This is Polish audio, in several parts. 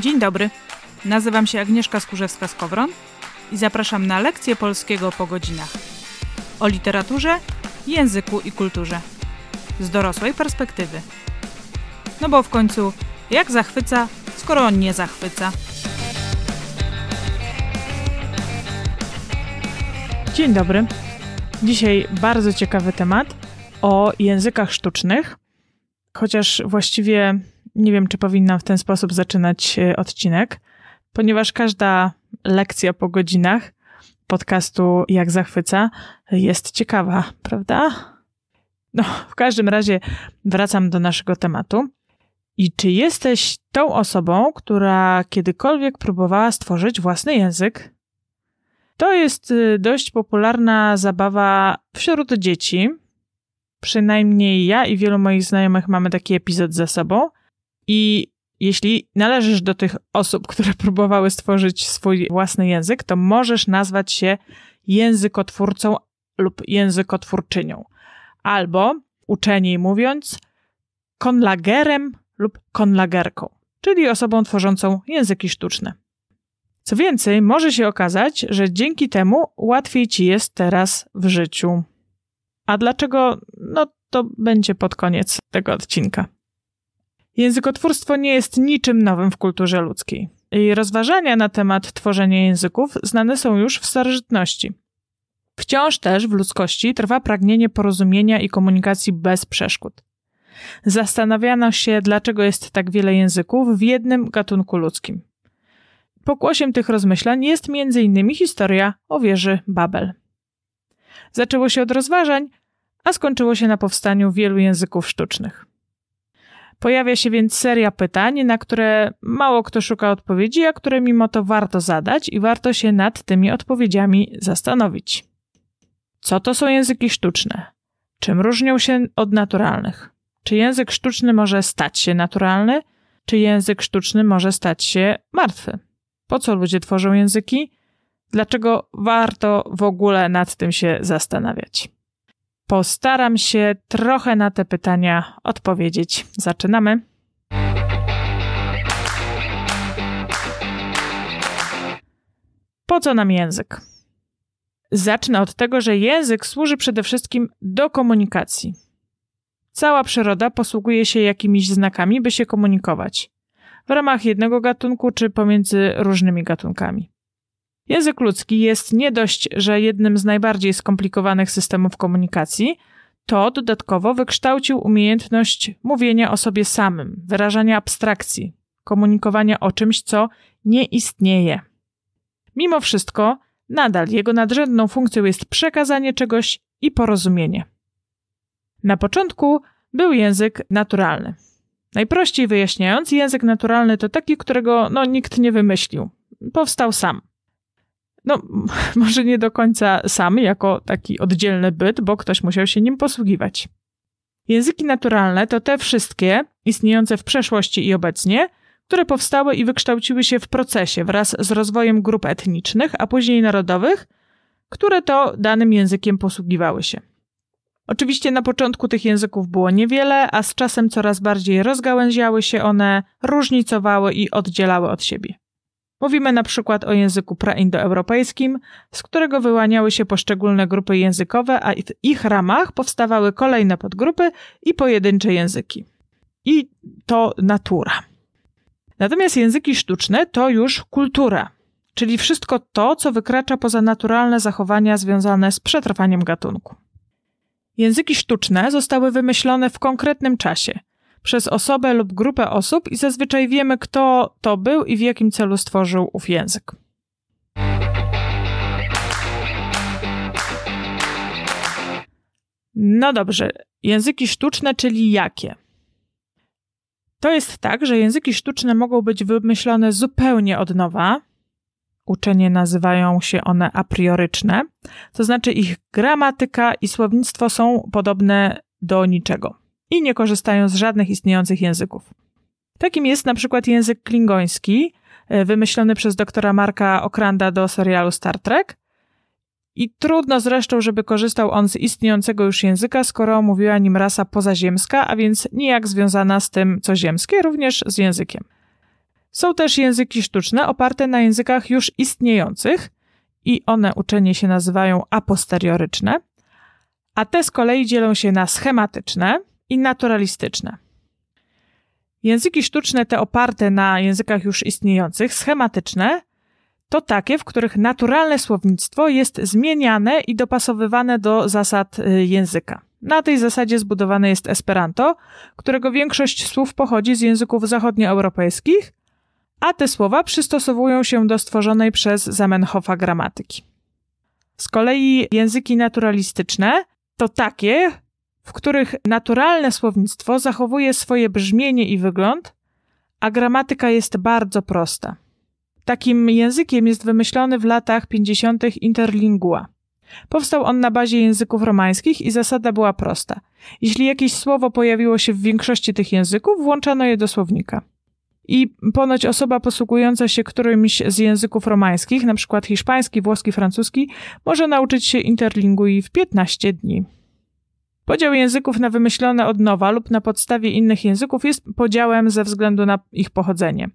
Dzień dobry. Nazywam się Agnieszka Skurzewska-Skowron i zapraszam na lekcję polskiego po godzinach. O literaturze, języku i kulturze. Z dorosłej perspektywy. No bo w końcu, jak zachwyca, skoro on nie zachwyca? Dzień dobry. Dzisiaj bardzo ciekawy temat o językach sztucznych. Chociaż właściwie nie wiem, czy powinnam w ten sposób zaczynać e, odcinek, ponieważ każda lekcja po godzinach podcastu Jak Zachwyca jest ciekawa, prawda? No, w każdym razie wracam do naszego tematu. I czy jesteś tą osobą, która kiedykolwiek próbowała stworzyć własny język? To jest y, dość popularna zabawa wśród dzieci. Przynajmniej ja i wielu moich znajomych mamy taki epizod za sobą. I jeśli należysz do tych osób, które próbowały stworzyć swój własny język, to możesz nazwać się językotwórcą lub językotwórczynią. Albo, uczeniej mówiąc, konlagerem lub konlagerką, czyli osobą tworzącą języki sztuczne. Co więcej, może się okazać, że dzięki temu łatwiej ci jest teraz w życiu. A dlaczego? No to będzie pod koniec tego odcinka. Językotwórstwo nie jest niczym nowym w kulturze ludzkiej. I rozważania na temat tworzenia języków znane są już w starożytności. Wciąż też w ludzkości trwa pragnienie porozumienia i komunikacji bez przeszkód. Zastanawiano się, dlaczego jest tak wiele języków w jednym gatunku ludzkim. Pokłosiem tych rozmyślań jest m.in. historia o wieży Babel. Zaczęło się od rozważań, a skończyło się na powstaniu wielu języków sztucznych. Pojawia się więc seria pytań, na które mało kto szuka odpowiedzi, a które mimo to warto zadać i warto się nad tymi odpowiedziami zastanowić. Co to są języki sztuczne? Czym różnią się od naturalnych? Czy język sztuczny może stać się naturalny? Czy język sztuczny może stać się martwy? Po co ludzie tworzą języki? Dlaczego warto w ogóle nad tym się zastanawiać? Postaram się trochę na te pytania odpowiedzieć. Zaczynamy. Po co nam język? Zacznę od tego, że język służy przede wszystkim do komunikacji. Cała przyroda posługuje się jakimiś znakami, by się komunikować w ramach jednego gatunku czy pomiędzy różnymi gatunkami. Język ludzki jest nie dość, że jednym z najbardziej skomplikowanych systemów komunikacji, to dodatkowo wykształcił umiejętność mówienia o sobie samym, wyrażania abstrakcji, komunikowania o czymś, co nie istnieje. Mimo wszystko, nadal jego nadrzędną funkcją jest przekazanie czegoś i porozumienie. Na początku był język naturalny. Najprościej wyjaśniając, język naturalny to taki, którego no, nikt nie wymyślił. Powstał sam no, może nie do końca sam, jako taki oddzielny byt, bo ktoś musiał się nim posługiwać. Języki naturalne to te wszystkie, istniejące w przeszłości i obecnie, które powstały i wykształciły się w procesie wraz z rozwojem grup etnicznych, a później narodowych, które to danym językiem posługiwały się. Oczywiście na początku tych języków było niewiele, a z czasem coraz bardziej rozgałęziały się one, różnicowały i oddzielały od siebie. Mówimy na przykład o języku praindoeuropejskim, z którego wyłaniały się poszczególne grupy językowe, a w ich ramach powstawały kolejne podgrupy i pojedyncze języki. I to natura. Natomiast języki sztuczne to już kultura, czyli wszystko to, co wykracza poza naturalne zachowania związane z przetrwaniem gatunku. Języki sztuczne zostały wymyślone w konkretnym czasie – przez osobę lub grupę osób i zazwyczaj wiemy, kto to był i w jakim celu stworzył ów język. No dobrze, języki sztuczne, czyli jakie? To jest tak, że języki sztuczne mogą być wymyślone zupełnie od nowa. Uczenie nazywają się one a prioryczne, to znaczy ich gramatyka i słownictwo są podobne do niczego i nie korzystają z żadnych istniejących języków. Takim jest na przykład język klingoński, e, wymyślony przez doktora Marka Okrand'a do serialu Star Trek. I trudno zresztą, żeby korzystał on z istniejącego już języka, skoro mówiła nim rasa pozaziemska, a więc nijak związana z tym, co ziemskie, również z językiem. Są też języki sztuczne oparte na językach już istniejących i one uczenie się nazywają aposterioryczne, a te z kolei dzielą się na schematyczne i naturalistyczne. Języki sztuczne, te oparte na językach już istniejących, schematyczne, to takie, w których naturalne słownictwo jest zmieniane i dopasowywane do zasad y, języka. Na tej zasadzie zbudowane jest Esperanto, którego większość słów pochodzi z języków zachodnioeuropejskich, a te słowa przystosowują się do stworzonej przez Zamenhofa gramatyki. Z kolei języki naturalistyczne to takie, w których naturalne słownictwo zachowuje swoje brzmienie i wygląd, a gramatyka jest bardzo prosta. Takim językiem jest wymyślony w latach 50. interlingua. Powstał on na bazie języków romańskich i zasada była prosta. Jeśli jakieś słowo pojawiło się w większości tych języków, włączano je do słownika. I ponoć osoba posługująca się którymś z języków romańskich, np. hiszpański, włoski, francuski, może nauczyć się interlingui w 15 dni. Podział języków na wymyślone od nowa lub na podstawie innych języków jest podziałem ze względu na ich pochodzenie.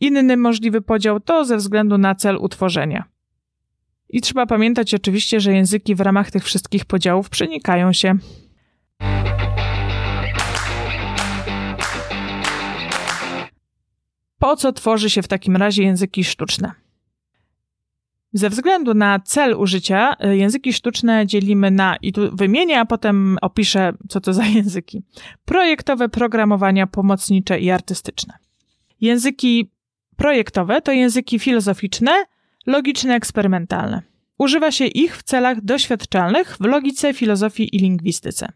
Inny możliwy podział to ze względu na cel utworzenia. I trzeba pamiętać oczywiście, że języki w ramach tych wszystkich podziałów przenikają się. Po co tworzy się w takim razie języki sztuczne? Ze względu na cel użycia, y, języki sztuczne dzielimy na, i tu wymienię, a potem opiszę, co to za języki. Projektowe, programowania pomocnicze i artystyczne. Języki projektowe to języki filozoficzne, logiczne, eksperymentalne. Używa się ich w celach doświadczalnych w logice, filozofii i lingwistyce.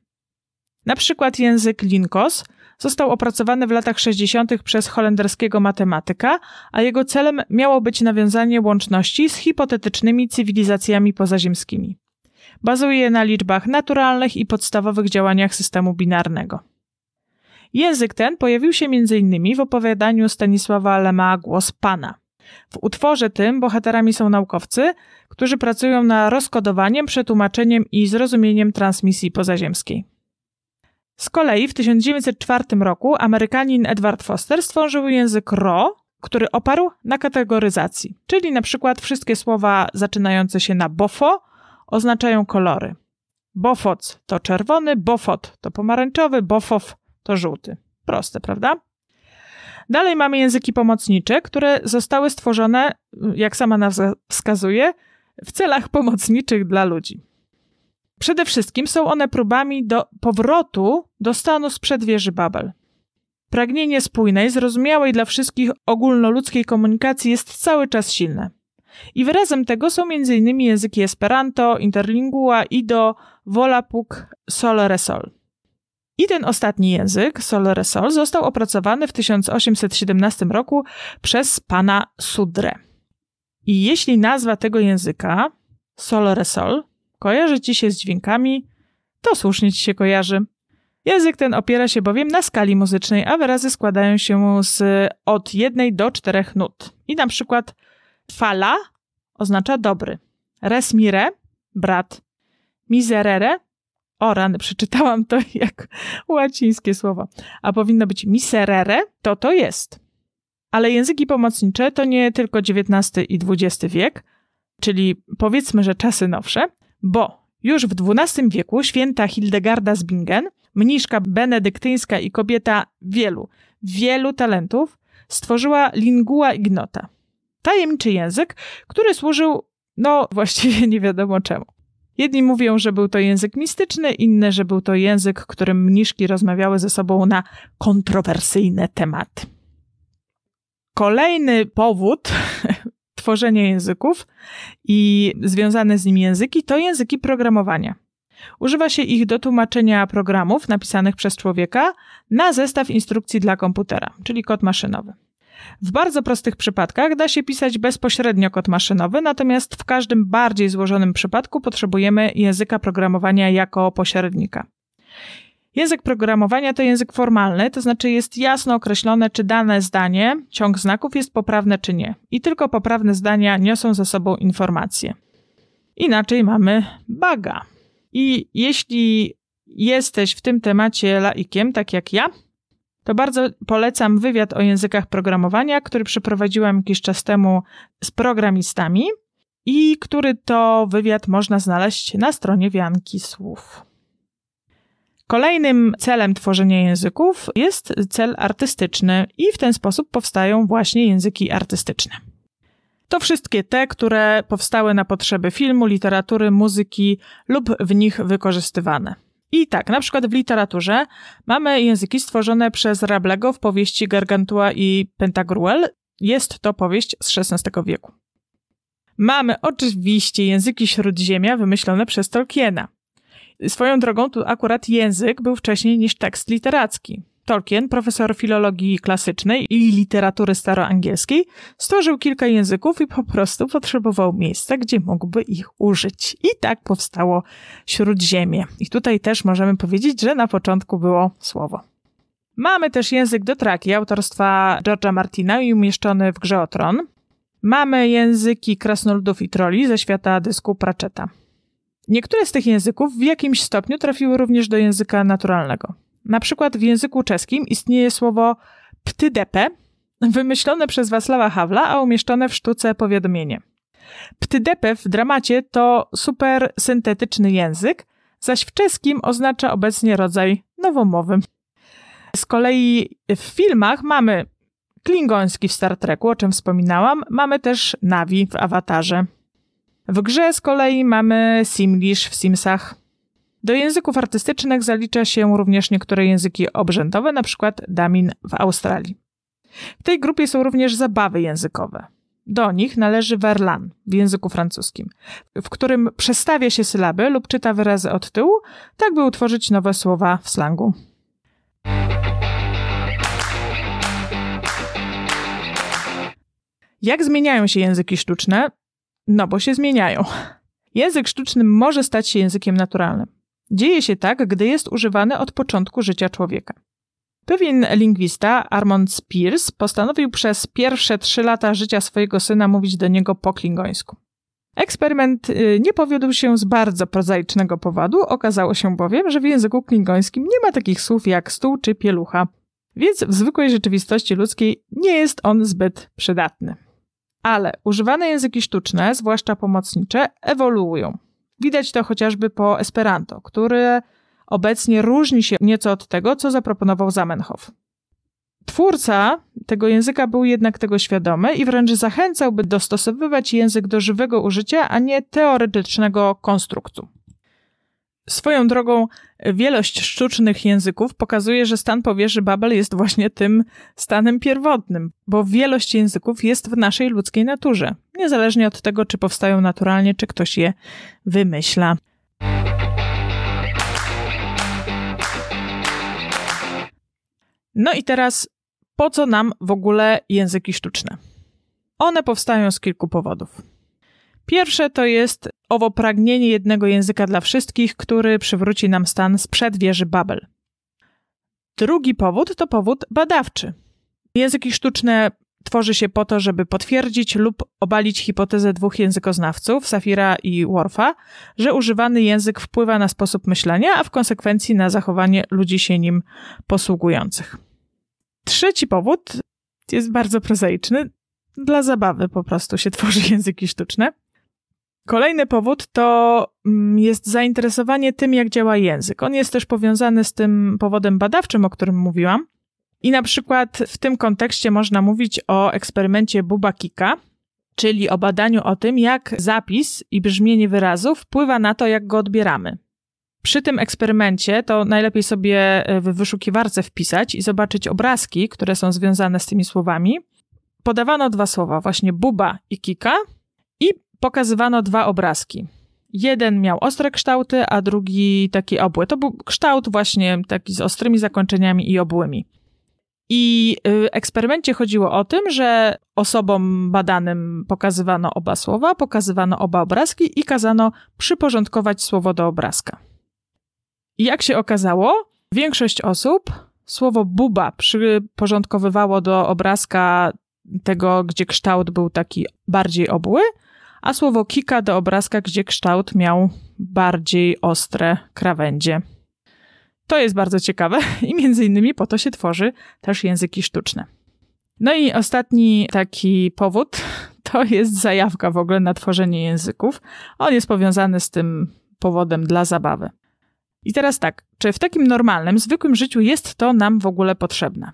Na przykład język Linkos został opracowany w latach 60. przez holenderskiego matematyka, a jego celem miało być nawiązanie łączności z hipotetycznymi cywilizacjami pozaziemskimi. Bazuje na liczbach naturalnych i podstawowych działaniach systemu binarnego. Język ten pojawił się m.in. w opowiadaniu Stanisława Lema Głos Pana. W utworze tym bohaterami są naukowcy, którzy pracują nad rozkodowaniem, przetłumaczeniem i zrozumieniem transmisji pozaziemskiej. Z kolei w 1904 roku Amerykanin Edward Foster stworzył język RO, który oparł na kategoryzacji, czyli na przykład wszystkie słowa zaczynające się na bofo oznaczają kolory. Bofoc to czerwony, bofot to pomarańczowy, bofow to żółty. Proste, prawda? Dalej mamy języki pomocnicze, które zostały stworzone, jak sama nazwa wskazuje, w celach pomocniczych dla ludzi. Przede wszystkim są one próbami do powrotu do stanu sprzed wieży Babel. Pragnienie spójnej, zrozumiałej dla wszystkich ogólnoludzkiej komunikacji jest cały czas silne. I wyrazem tego są m.in. języki Esperanto, Interlingua, Ido, Volapük, Sol-Resol. I ten ostatni język, Sol-Resol, został opracowany w 1817 roku przez pana Sudre. I jeśli nazwa tego języka, Sol-Resol, kojarzy ci się z dźwiękami, to słusznie ci się kojarzy. Język ten opiera się bowiem na skali muzycznej, a wyrazy składają się z od jednej do czterech nut. I na przykład fala oznacza dobry, res mire, brat, miserere, o rany, przeczytałam to jak łacińskie słowo, a powinno być miserere, to to jest. Ale języki pomocnicze to nie tylko XIX i XX wiek, czyli powiedzmy, że czasy nowsze, bo już w XII wieku święta Hildegarda z Bingen, mniszka benedyktyńska i kobieta wielu, wielu talentów, stworzyła lingua ignota. Tajemniczy język, który służył, no właściwie nie wiadomo czemu. Jedni mówią, że był to język mistyczny, inne, że był to język, którym mniszki rozmawiały ze sobą na kontrowersyjne tematy. Kolejny powód tworzenia języków i związane z nimi języki to języki programowania. Używa się ich do tłumaczenia programów napisanych przez człowieka na zestaw instrukcji dla komputera, czyli kod maszynowy. W bardzo prostych przypadkach da się pisać bezpośrednio kod maszynowy, natomiast w każdym bardziej złożonym przypadku potrzebujemy języka programowania jako pośrednika. Język programowania to język formalny, to znaczy jest jasno określone, czy dane zdanie, ciąg znaków jest poprawne, czy nie. I tylko poprawne zdania niosą ze sobą informacje. Inaczej mamy baga. I jeśli jesteś w tym temacie laikiem, tak jak ja, to bardzo polecam wywiad o językach programowania, który przeprowadziłam jakiś czas temu z programistami i który to wywiad można znaleźć na stronie Wianki Słów. Kolejnym celem tworzenia języków jest cel artystyczny i w ten sposób powstają właśnie języki artystyczne. To wszystkie te, które powstały na potrzeby filmu, literatury, muzyki lub w nich wykorzystywane. I tak, na przykład w literaturze mamy języki stworzone przez Rablego w powieści Gargantua i Pantagruel. Jest to powieść z XVI wieku. Mamy oczywiście języki śródziemia wymyślone przez Tolkiena. Swoją drogą tu akurat język był wcześniej niż tekst literacki. Tolkien, profesor filologii klasycznej i literatury staroangielskiej, stworzył kilka języków i po prostu potrzebował miejsca, gdzie mógłby ich użyć. I tak powstało Śródziemie. I tutaj też możemy powiedzieć, że na początku było słowo. Mamy też język Dotraki autorstwa George'a Martina i umieszczony w Grze o Tron. Mamy języki krasnoludów i troli ze świata dysku Pratchetta. Niektóre z tych języków w jakimś stopniu trafiły również do języka naturalnego. Na przykład w języku czeskim istnieje słowo ptydepe, wymyślone przez Wacława Hawla, a umieszczone w sztuce powiadomienie. Ptydepe w dramacie to super syntetyczny język, zaś w czeskim oznacza obecnie rodzaj nowomowy. Z kolei w filmach mamy klingoński w Star Treku, o czym wspominałam, mamy też Navi w Awatarze. W grze z kolei mamy Simlish w Simsach. Do języków artystycznych zalicza się również niektóre języki obrzędowe, np. Damin w Australii. W tej grupie są również zabawy językowe. Do nich należy verlan w języku francuskim, w którym przestawia się sylaby lub czyta wyrazy od tyłu, tak by utworzyć nowe słowa w slangu. Jak zmieniają się języki sztuczne? No bo się zmieniają. Język sztuczny może stać się językiem naturalnym. Dzieje się tak, gdy jest używany od początku życia człowieka. Pewien lingwista, Armand Spears, postanowił przez pierwsze trzy lata życia swojego syna mówić do niego po klingońsku. Eksperyment y, nie powiódł się z bardzo prozaicznego powodu, okazało się bowiem, że w języku klingońskim nie ma takich słów jak stół czy pielucha, więc w zwykłej rzeczywistości ludzkiej nie jest on zbyt przydatny. Ale używane języki sztuczne, zwłaszcza pomocnicze, ewoluują. Widać to chociażby po Esperanto, które obecnie różni się nieco od tego, co zaproponował Zamenhof. Twórca tego języka był jednak tego świadomy i wręcz zachęcał, by dostosowywać język do żywego użycia, a nie teoretycznego konstruktu. Swoją drogą, wielość sztucznych języków pokazuje, że stan powierzy Babel jest właśnie tym stanem pierwotnym, bo wielość języków jest w naszej ludzkiej naturze, niezależnie od tego, czy powstają naturalnie, czy ktoś je wymyśla. No i teraz, po co nam w ogóle języki sztuczne? One powstają z kilku powodów. Pierwsze to jest owo pragnienie jednego języka dla wszystkich, który przywróci nam stan sprzed wieży Babel. Drugi powód to powód badawczy. Języki sztuczne tworzy się po to, żeby potwierdzić lub obalić hipotezę dwóch językoznawców, Safira i Worfa, że używany język wpływa na sposób myślenia, a w konsekwencji na zachowanie ludzi się nim posługujących. Trzeci powód jest bardzo prozaiczny. Dla zabawy po prostu się tworzy języki sztuczne. Kolejny powód to mm, jest zainteresowanie tym, jak działa język. On jest też powiązany z tym powodem badawczym, o którym mówiłam. I na przykład w tym kontekście można mówić o eksperymencie Bubakika, czyli o badaniu o tym, jak zapis i brzmienie wyrazu wpływa na to, jak go odbieramy. Przy tym eksperymencie to najlepiej sobie w wyszukiwarce wpisać i zobaczyć obrazki, które są związane z tymi słowami. Podawano dwa słowa, właśnie buba i kika, pokazywano dwa obrazki. Jeden miał ostre kształty, a drugi taki obły. To był kształt właśnie taki z ostrymi zakończeniami i obłymi. I w eksperymencie chodziło o tym, że osobom badanym pokazywano oba słowa, pokazywano oba obrazki i kazano przyporządkować słowo do obrazka. I jak się okazało, większość osób słowo buba przyporządkowywało do obrazka tego, gdzie kształt był taki bardziej obły, a słowo kika do obrazka, gdzie kształt miał bardziej ostre krawędzie. To jest bardzo ciekawe i między innymi po to się tworzy też języki sztuczne. No i ostatni taki powód to jest zajawka w ogóle na tworzenie języków. On jest powiązany z tym powodem dla zabawy. I teraz tak, czy w takim normalnym, zwykłym życiu jest to nam w ogóle potrzebne?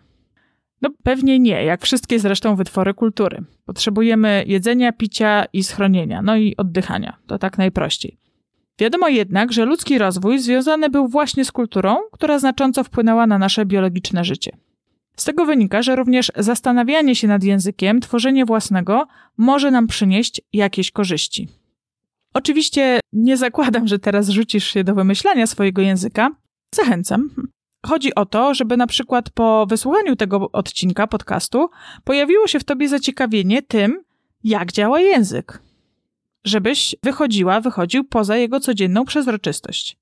No pewnie nie, jak wszystkie zresztą wytwory kultury. Potrzebujemy jedzenia, picia i schronienia, no i oddychania. To tak najprościej. Wiadomo jednak, że ludzki rozwój związany był właśnie z kulturą, która znacząco wpłynęła na nasze biologiczne życie. Z tego wynika, że również zastanawianie się nad językiem, tworzenie własnego może nam przynieść jakieś korzyści. Oczywiście nie zakładam, że teraz rzucisz się do wymyślania swojego języka. Zachęcam. Chodzi o to, żeby na przykład po wysłuchaniu tego odcinka podcastu pojawiło się w tobie zaciekawienie tym, jak działa język. Żebyś wychodziła, wychodził poza jego codzienną przezroczystość.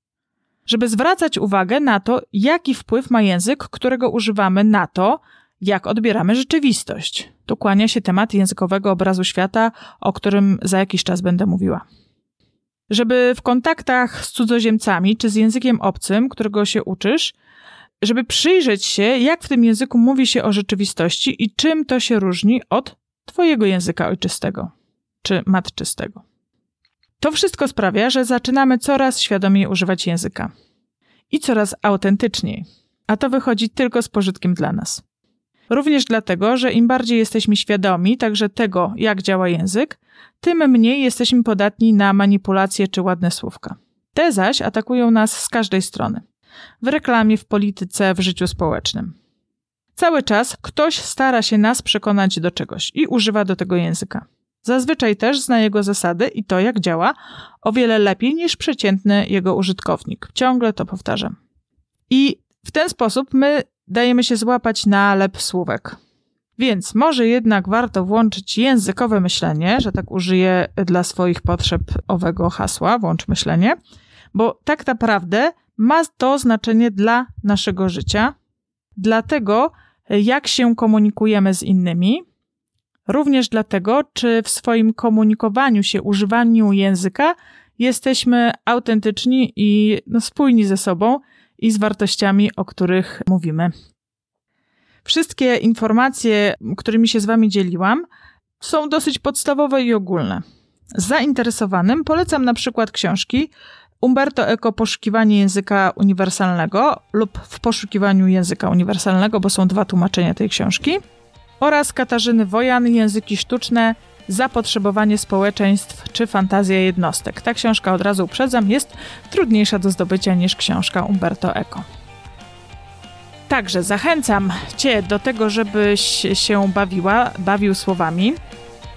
Żeby zwracać uwagę na to, jaki wpływ ma język, którego używamy na to, jak odbieramy rzeczywistość. Tu kłania się temat językowego obrazu świata, o którym za jakiś czas będę mówiła żeby w kontaktach z cudzoziemcami czy z językiem obcym, którego się uczysz, żeby przyjrzeć się, jak w tym języku mówi się o rzeczywistości i czym to się różni od Twojego języka ojczystego czy matczystego. To wszystko sprawia, że zaczynamy coraz świadomiej używać języka i coraz autentyczniej, a to wychodzi tylko z pożytkiem dla nas. Również dlatego, że im bardziej jesteśmy świadomi także tego, jak działa język, tym mniej jesteśmy podatni na manipulacje czy ładne słówka. Te zaś atakują nas z każdej strony. W reklamie, w polityce, w życiu społecznym. Cały czas ktoś stara się nas przekonać do czegoś i używa do tego języka. Zazwyczaj też zna jego zasady i to, jak działa, o wiele lepiej niż przeciętny jego użytkownik. Ciągle to powtarzam. I w ten sposób my dajemy się złapać na lep słówek. Więc może jednak warto włączyć językowe myślenie, że tak użyję dla swoich potrzeb owego hasła, włącz myślenie, bo tak naprawdę ma to znaczenie dla naszego życia, dlatego jak się komunikujemy z innymi, również dlatego, czy w swoim komunikowaniu się, używaniu języka jesteśmy autentyczni i no, spójni ze sobą i z wartościami, o których mówimy. Wszystkie informacje, którymi się z Wami dzieliłam, są dosyć podstawowe i ogólne. Zainteresowanym polecam na przykład książki Umberto Eco Poszukiwanie języka uniwersalnego lub w poszukiwaniu języka uniwersalnego, bo są dwa tłumaczenia tej książki, oraz Katarzyny Wojan Języki sztuczne, zapotrzebowanie społeczeństw czy fantazja jednostek. Ta książka od razu uprzedzam, jest trudniejsza do zdobycia niż książka Umberto Eco. Także zachęcam Cię do tego, żebyś się bawiła, bawił słowami.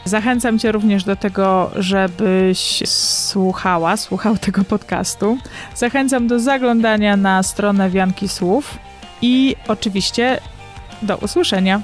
Zachęcam Cię również do tego, żebyś słuchała, słuchał tego podcastu. Zachęcam do zaglądania na stronę Wianki Słów i oczywiście do usłyszenia.